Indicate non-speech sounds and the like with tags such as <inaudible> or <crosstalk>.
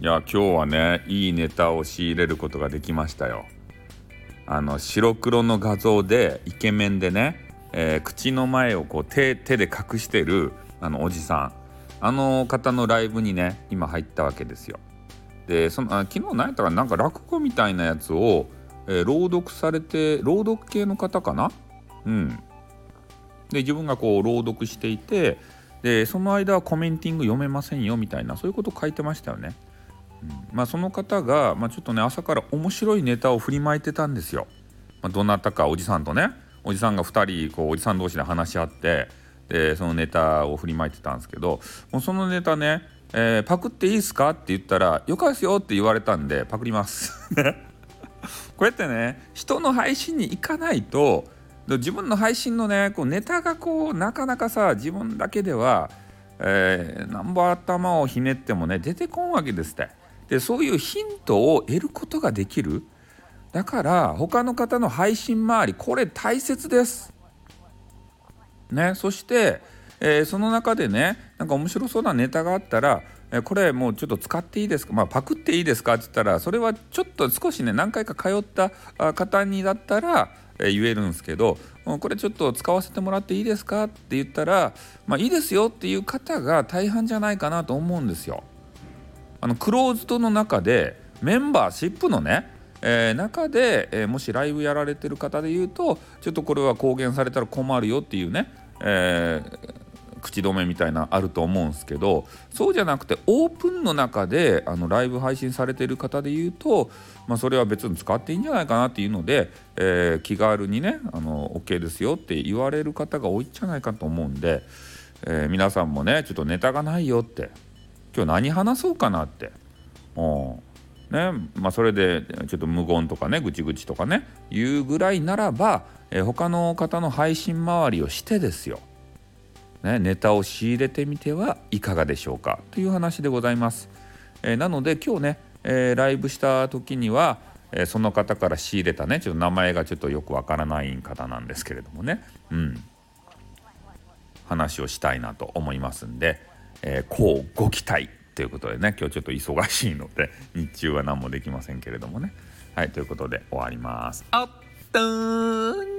いや今日はねいいネタを仕入れることができましたよ。あの白黒の画像でイケメンでね、えー、口の前をこう手手で隠してるあのおじさん。あの方のライブにね今入ったわけですよ。でそのあ昨日何やったかなんか落語みたいなやつを、えー、朗読されて朗読系の方かな？うん。で自分がこう朗読していてでその間はコメンティング読めませんよみたいなそういうこと書いてましたよね。まあ、その方が、まあ、ちょっとね朝から面白いネタを振りまいてたんですよ。まあ、どなたかおじさんとねおじさんが2人こうおじさん同士で話し合ってでそのネタを振りまいてたんですけどもうそのネタね、えー、パクっていいですか?」って言ったら「よかですよ」って言われたんでパクります。こうやってね人の配信に行かないと自分の配信のねこうネタがこうなかなかさ自分だけでは、えー、なんぼ頭をひねってもね出てこんわけですって。でそういうヒントを得ることができるだから他の方の配信周りこれ大切です。ね、そして、えー、その中でねなんか面白そうなネタがあったら、え、これもうちょっと使っていいですか、まあ、パクっていいですかって言ったらそれはちょっと少しね何回か通った方にだったら、え、言えるんですけどこれちょっと使わせてもらっていいですか？って言ったら、まあ、いいですよっていう方が大半じゃないかなと思うんですよ。あのクローズドの中でメンバーシップのね、えー、中で、えー、もしライブやられてる方で言うとちょっとこれは公言されたら困るよっていうね、えー、口止めみたいなあると思うんですけどそうじゃなくてオープンの中であのライブ配信されてる方で言うと、まあ、それは別に使っていいんじゃないかなっていうので、え、気軽にねあの OK ですよって言われる方が多いんじゃないかと思うんで、え、皆さんもねちょっとネタがないよって今日何話そうかなって。ね。まあ、それでちょっと無言とかねぐちぐちとかね言うぐらいならば、えー、他の方の配信周りをしてですよ、ね、ネタを仕入れてみてはいかがでしょうか。という話でございます。えー、なので今日ね、えー、ライブした時には、えその方から仕入れたねちょっと名前がちょっとよくわからない方なんですけれどもね、うん、話をしたいなと思いますんで。え、こうご期待ということでね今日ちょっと忙しいので <laughs> 日中は何もできませんけれどもねはいということで終わります。あったー